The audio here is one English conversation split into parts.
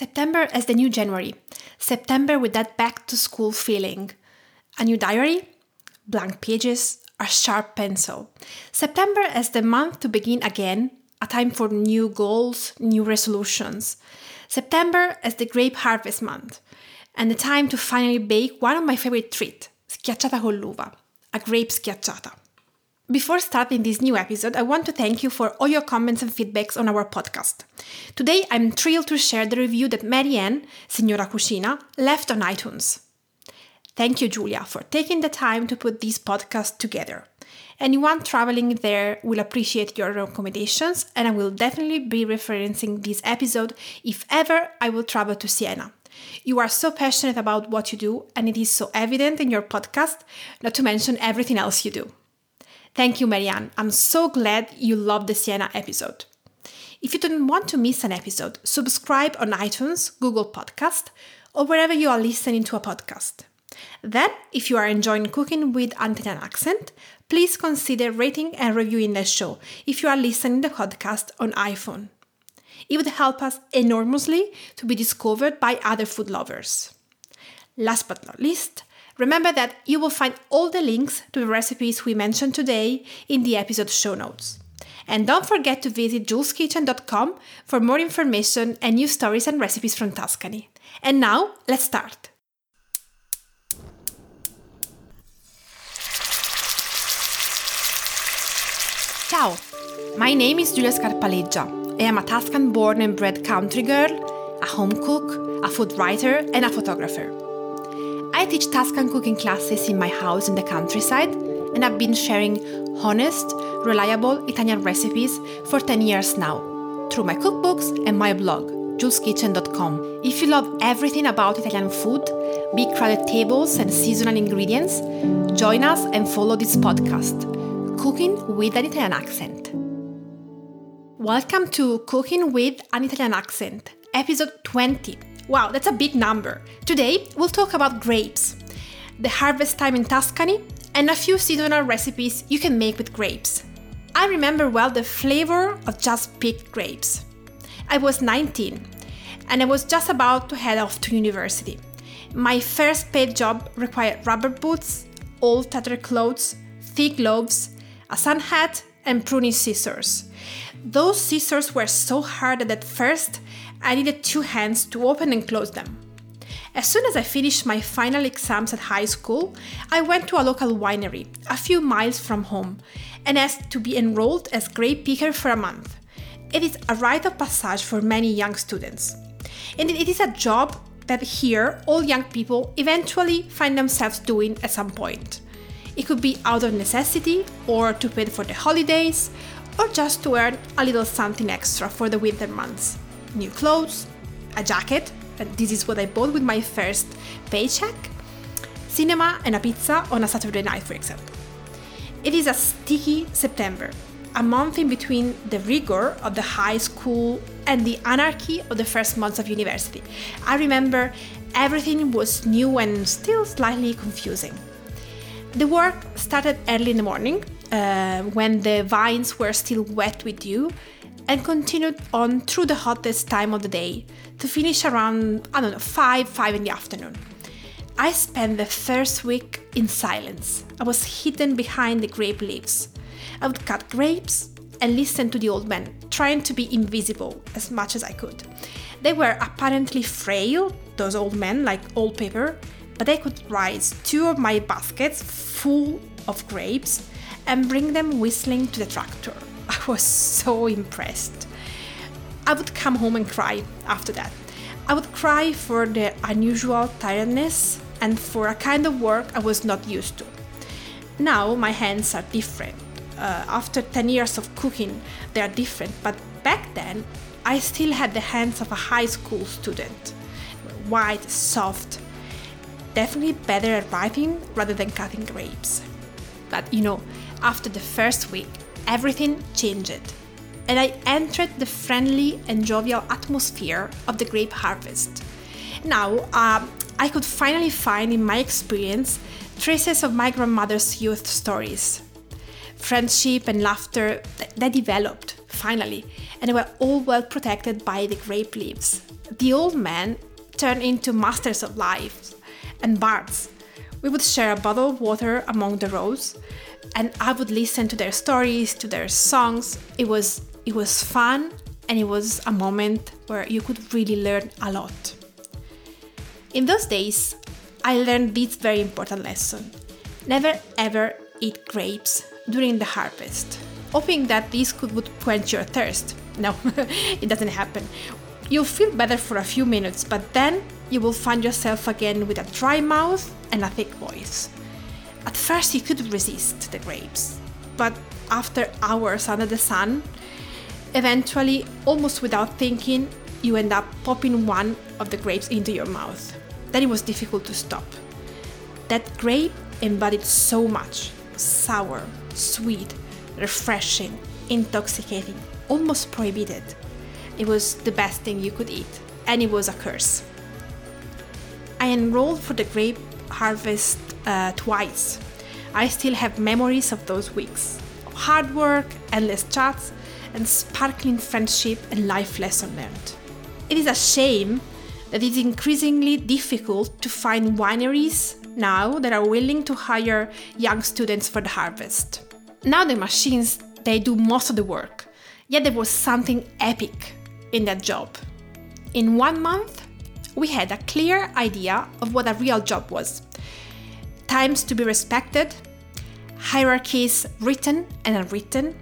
September as the new January. September with that back to school feeling. A new diary, blank pages, a sharp pencil. September as the month to begin again, a time for new goals, new resolutions. September as the grape harvest month, and the time to finally bake one of my favorite treats, schiacciata con l'uva, a grape schiacciata. Before starting this new episode, I want to thank you for all your comments and feedbacks on our podcast. Today, I'm thrilled to share the review that Marianne, Signora Cucina, left on iTunes. Thank you, Julia, for taking the time to put this podcast together. Anyone traveling there will appreciate your recommendations, and I will definitely be referencing this episode if ever I will travel to Siena. You are so passionate about what you do, and it is so evident in your podcast, not to mention everything else you do. Thank you, Marianne. I'm so glad you loved the Siena episode. If you don't want to miss an episode, subscribe on iTunes, Google Podcast, or wherever you are listening to a podcast. Then, if you are enjoying cooking with an Italian accent, please consider rating and reviewing the show if you are listening to the podcast on iPhone. It would help us enormously to be discovered by other food lovers. Last but not least, Remember that you will find all the links to the recipes we mentioned today in the episode show notes. And don't forget to visit julskitchen.com for more information and new stories and recipes from Tuscany. And now, let's start. Ciao, my name is Giulia Scarpaleggia. I am a Tuscan born and bred country girl, a home cook, a food writer, and a photographer. I teach Tuscan cooking classes in my house in the countryside, and I've been sharing honest, reliable Italian recipes for 10 years now through my cookbooks and my blog, julskitchen.com. If you love everything about Italian food, big crowded tables and seasonal ingredients, join us and follow this podcast, Cooking with an Italian Accent. Welcome to Cooking with an Italian Accent, episode 20. Wow, that's a big number. Today, we'll talk about grapes, the harvest time in Tuscany, and a few seasonal recipes you can make with grapes. I remember well the flavor of just picked grapes. I was 19 and I was just about to head off to university. My first paid job required rubber boots, old tattered clothes, thick gloves, a sun hat, and pruning scissors. Those scissors were so hard that at first I needed two hands to open and close them. As soon as I finished my final exams at high school, I went to a local winery, a few miles from home, and asked to be enrolled as grape picker for a month. It is a rite of passage for many young students. And it is a job that here all young people eventually find themselves doing at some point. It could be out of necessity, or to pay for the holidays, or just to earn a little something extra for the winter months new clothes, a jacket, and this is what I bought with my first paycheck, cinema, and a pizza on a Saturday night, for example. It is a sticky September, a month in between the rigor of the high school and the anarchy of the first months of university. I remember everything was new and still slightly confusing. The work started early in the morning uh, when the vines were still wet with dew and continued on through the hottest time of the day to finish around, I don't know, 5, 5 in the afternoon. I spent the first week in silence. I was hidden behind the grape leaves. I would cut grapes and listen to the old men, trying to be invisible as much as I could. They were apparently frail, those old men, like old paper, but they could raise two of my baskets full of grapes and bring them whistling to the tractor. I was so impressed. I would come home and cry after that. I would cry for the unusual tiredness and for a kind of work I was not used to. Now my hands are different. Uh, after 10 years of cooking, they are different, but back then I still had the hands of a high school student. White, soft, definitely better at writing rather than cutting grapes. But you know, after the first week, everything changed, and I entered the friendly and jovial atmosphere of the grape harvest. Now, um, I could finally find in my experience traces of my grandmother's youth stories. Friendship and laughter that developed, finally, and were all well protected by the grape leaves. The old men turned into masters of life and bards. We would share a bottle of water among the rows, and I would listen to their stories, to their songs. It was it was fun and it was a moment where you could really learn a lot. In those days, I learned this very important lesson. Never ever eat grapes during the harvest, hoping that this could would quench your thirst. No, it doesn't happen. You'll feel better for a few minutes, but then you will find yourself again with a dry mouth and a thick voice. At first, you could resist the grapes, but after hours under the sun, eventually, almost without thinking, you end up popping one of the grapes into your mouth. Then it was difficult to stop. That grape embodied so much sour, sweet, refreshing, intoxicating, almost prohibited. It was the best thing you could eat, and it was a curse. I enrolled for the grape harvest uh, twice. I still have memories of those weeks of hard work, endless chats, and sparkling friendship and life lesson learned. It is a shame that it's increasingly difficult to find wineries now that are willing to hire young students for the harvest. Now the machines they do most of the work, yet there was something epic in that job. In one month, we had a clear idea of what a real job was. Times to be respected, hierarchies written and unwritten.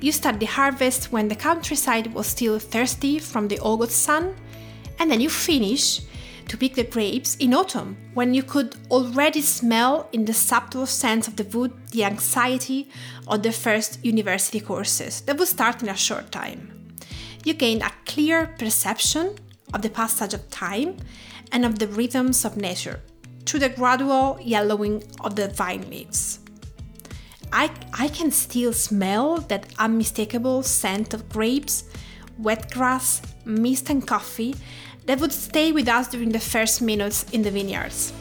You start the harvest when the countryside was still thirsty from the August sun, and then you finish to pick the grapes in autumn, when you could already smell in the subtle sense of the wood the anxiety of the first university courses that would start in a short time. You gain a clear perception of the passage of time and of the rhythms of nature through the gradual yellowing of the vine leaves. I, I can still smell that unmistakable scent of grapes, wet grass, mist, and coffee that would stay with us during the first minutes in the vineyards.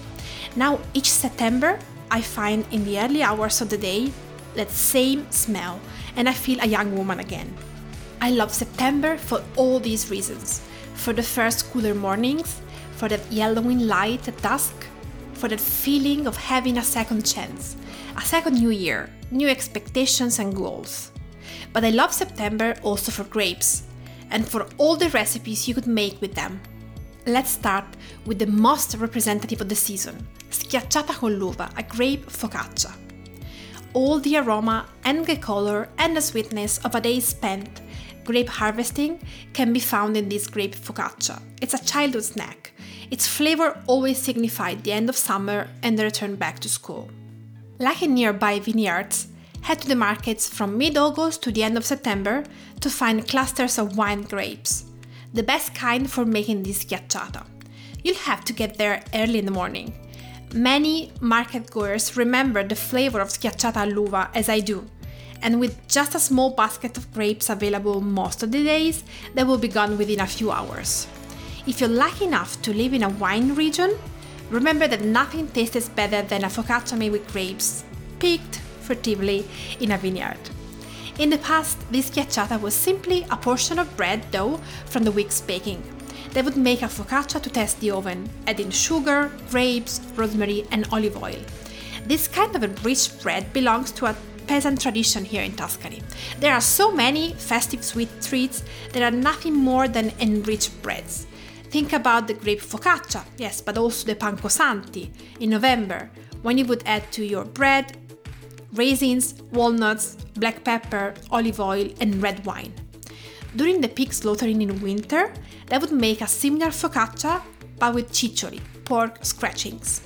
Now, each September, I find in the early hours of the day that same smell, and I feel a young woman again. I love September for all these reasons for the first cooler mornings, for that yellowing light at dusk, for that feeling of having a second chance, a second new year, new expectations and goals. But I love September also for grapes and for all the recipes you could make with them. Let's start with the most representative of the season, schiacciata con l'uva, a grape focaccia. All the aroma and the color and the sweetness of a day spent grape harvesting can be found in this grape focaccia. It's a childhood snack. Its flavor always signified the end of summer and the return back to school. Like in nearby vineyards, head to the markets from mid August to the end of September to find clusters of wine grapes the best kind for making this schiacciata. You'll have to get there early in the morning. Many market goers remember the flavor of schiacciata all'uva as I do, and with just a small basket of grapes available most of the days, they will be gone within a few hours. If you're lucky enough to live in a wine region, remember that nothing tastes better than a focaccia made with grapes, picked furtively in a vineyard. In the past, this schiacciata was simply a portion of bread dough from the week's baking. They would make a focaccia to test the oven, adding sugar, grapes, rosemary, and olive oil. This kind of enriched bread belongs to a peasant tradition here in Tuscany. There are so many festive sweet treats that are nothing more than enriched breads. Think about the grape focaccia, yes, but also the pan co' santi in November, when you would add to your bread raisins, walnuts, black pepper, olive oil, and red wine. During the pig slaughtering in winter, they would make a similar focaccia but with ciccioli, pork scratchings.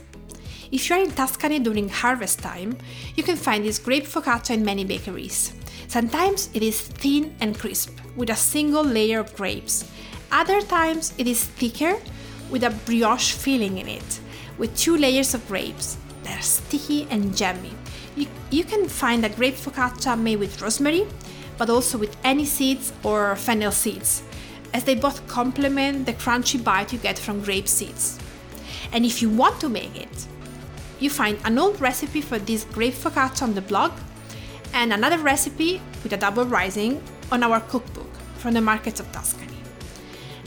If you are in Tuscany during harvest time, you can find this grape focaccia in many bakeries. Sometimes it is thin and crisp, with a single layer of grapes. Other times it is thicker, with a brioche filling in it, with two layers of grapes. They're sticky and jammy. You, you can find a grape focaccia made with rosemary, but also with anise seeds or fennel seeds, as they both complement the crunchy bite you get from grape seeds. And if you want to make it, you find an old recipe for this grape focaccia on the blog and another recipe with a double rising on our cookbook from the markets of Tuscany.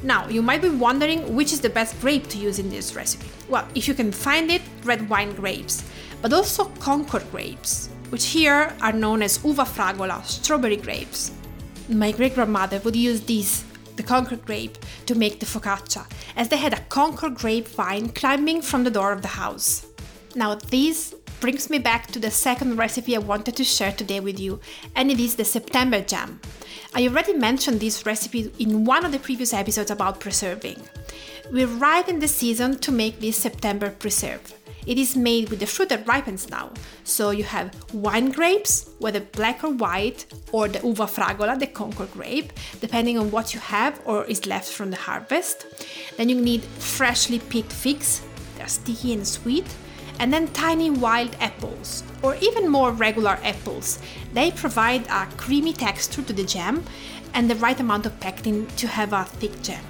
Now, you might be wondering which is the best grape to use in this recipe. Well, if you can find it, red wine grapes, but also Concord grapes, which here are known as uva fragola, strawberry grapes. My great grandmother would use these, the Concord grape, to make the focaccia, as they had a Concord grape vine climbing from the door of the house. Now, this brings me back to the second recipe I wanted to share today with you, and it is the September jam. I already mentioned this recipe in one of the previous episodes about preserving. We're right in the season to make this September preserve. It is made with the fruit that ripens now. So you have wine grapes, whether black or white, or the uva fragola, the Concord grape, depending on what you have or is left from the harvest. Then you need freshly picked figs, they're sticky and sweet and then tiny wild apples, or even more regular apples. They provide a creamy texture to the jam and the right amount of pectin to have a thick jam.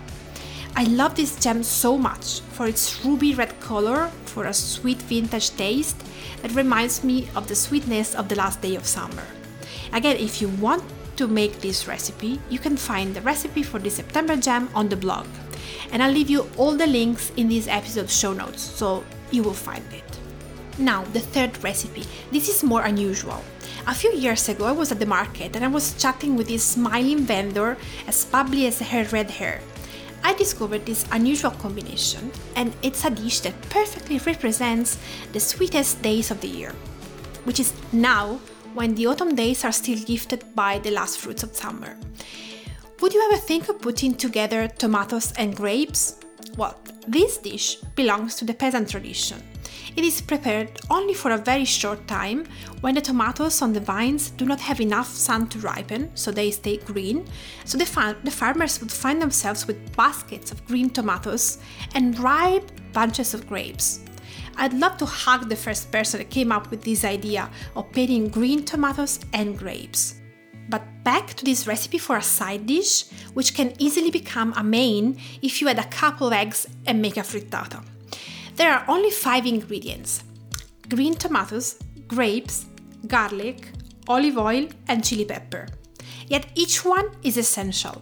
I love this jam so much for its ruby red color, for a sweet vintage taste that reminds me of the sweetness of the last day of summer. Again, if you want to make this recipe, you can find the recipe for the September jam on the blog. And I'll leave you all the links in this episode show notes so you will find it. Now, the third recipe. This is more unusual. A few years ago, I was at the market and I was chatting with this smiling vendor as bubbly as her red hair. I discovered this unusual combination, and it's a dish that perfectly represents the sweetest days of the year, which is now when the autumn days are still gifted by the last fruits of summer. Would you ever think of putting together tomatoes and grapes? Well, this dish belongs to the peasant tradition. It is prepared only for a very short time when the tomatoes on the vines do not have enough sun to ripen, so they stay green. So the, the farmers would find themselves with baskets of green tomatoes and ripe bunches of grapes. I'd love to hug the first person that came up with this idea of pairing green tomatoes and grapes. But back to this recipe for a side dish, which can easily become a main if you add a couple of eggs and make a frittata. There are only five ingredients green tomatoes, grapes, garlic, olive oil, and chili pepper. Yet each one is essential.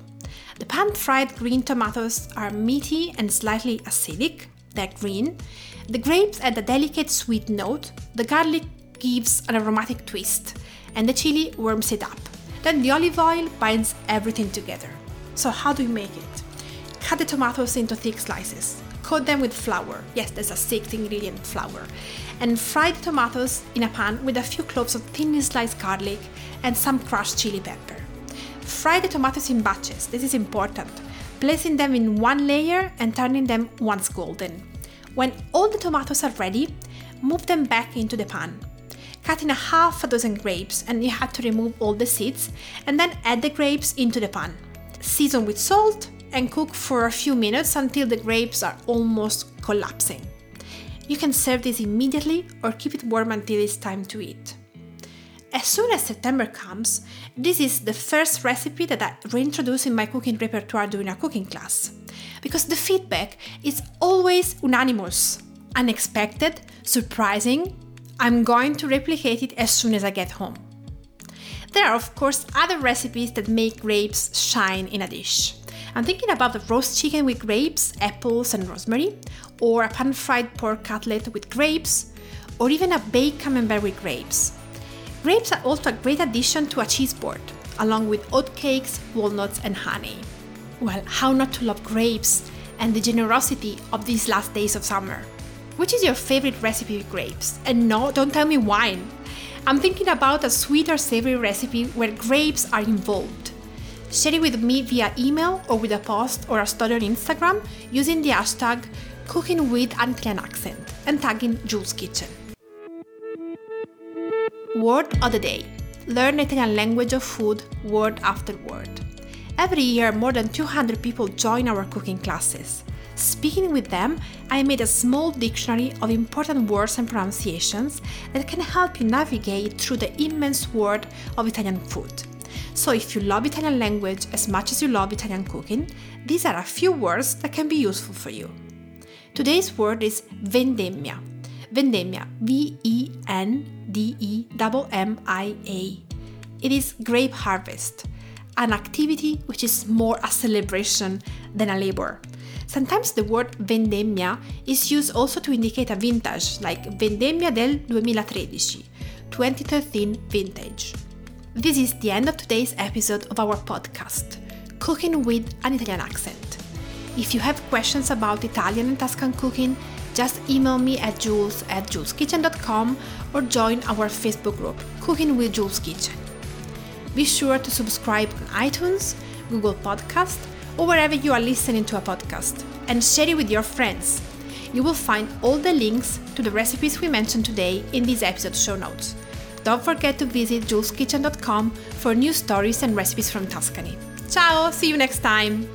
The pan fried green tomatoes are meaty and slightly acidic, they're green. The grapes add a delicate sweet note, the garlic gives an aromatic twist, and the chili warms it up. Then the olive oil binds everything together. So, how do you make it? Cut the tomatoes into thick slices. Coat them with flour. Yes, there's a sixth ingredient, flour. And fry the tomatoes in a pan with a few cloves of thinly sliced garlic and some crushed chili pepper. Fry the tomatoes in batches. This is important. Placing them in one layer and turning them once golden. When all the tomatoes are ready, move them back into the pan. Cut in a half a dozen grapes and you have to remove all the seeds and then add the grapes into the pan. Season with salt, and cook for a few minutes until the grapes are almost collapsing. You can serve this immediately or keep it warm until it's time to eat. As soon as September comes, this is the first recipe that I reintroduce in my cooking repertoire during a cooking class. Because the feedback is always unanimous, unexpected, surprising. I'm going to replicate it as soon as I get home. There are, of course, other recipes that make grapes shine in a dish. I'm thinking about the roast chicken with grapes, apples, and rosemary, or a pan fried pork cutlet with grapes, or even a baked camembert with grapes. Grapes are also a great addition to a cheese board, along with oatcakes, walnuts, and honey. Well, how not to love grapes and the generosity of these last days of summer? Which is your favorite recipe with grapes? And no, don't tell me wine. I'm thinking about a sweet or savory recipe where grapes are involved. Share it with me via email or with a post or a story on Instagram using the hashtag cooking with accent and tagging Jules Kitchen. Word of the day. Learn Italian language of food word after word. Every year, more than 200 people join our cooking classes. Speaking with them, I made a small dictionary of important words and pronunciations that can help you navigate through the immense world of Italian food. So if you love Italian language as much as you love Italian cooking, these are a few words that can be useful for you. Today's word is vendemmia. Vendemmia, V E N D E M I A. It is grape harvest. an activity which is more a celebration than a labor. Sometimes the word vendemmia is used also to indicate a vintage, like vendemmia del 2013, 2013 vintage. This is the end of today's episode of our podcast, Cooking with an Italian Accent. If you have questions about Italian and Tuscan cooking, just email me at jules at julskitchen.com or join our Facebook group, Cooking with Juls' Kitchen. Be sure to subscribe on iTunes, Google Podcast, or wherever you are listening to a podcast, and share it with your friends. You will find all the links to the recipes we mentioned today in this episode show notes. Don't forget to visit julskitchen.com for new stories and recipes from Tuscany. Ciao, see you next time!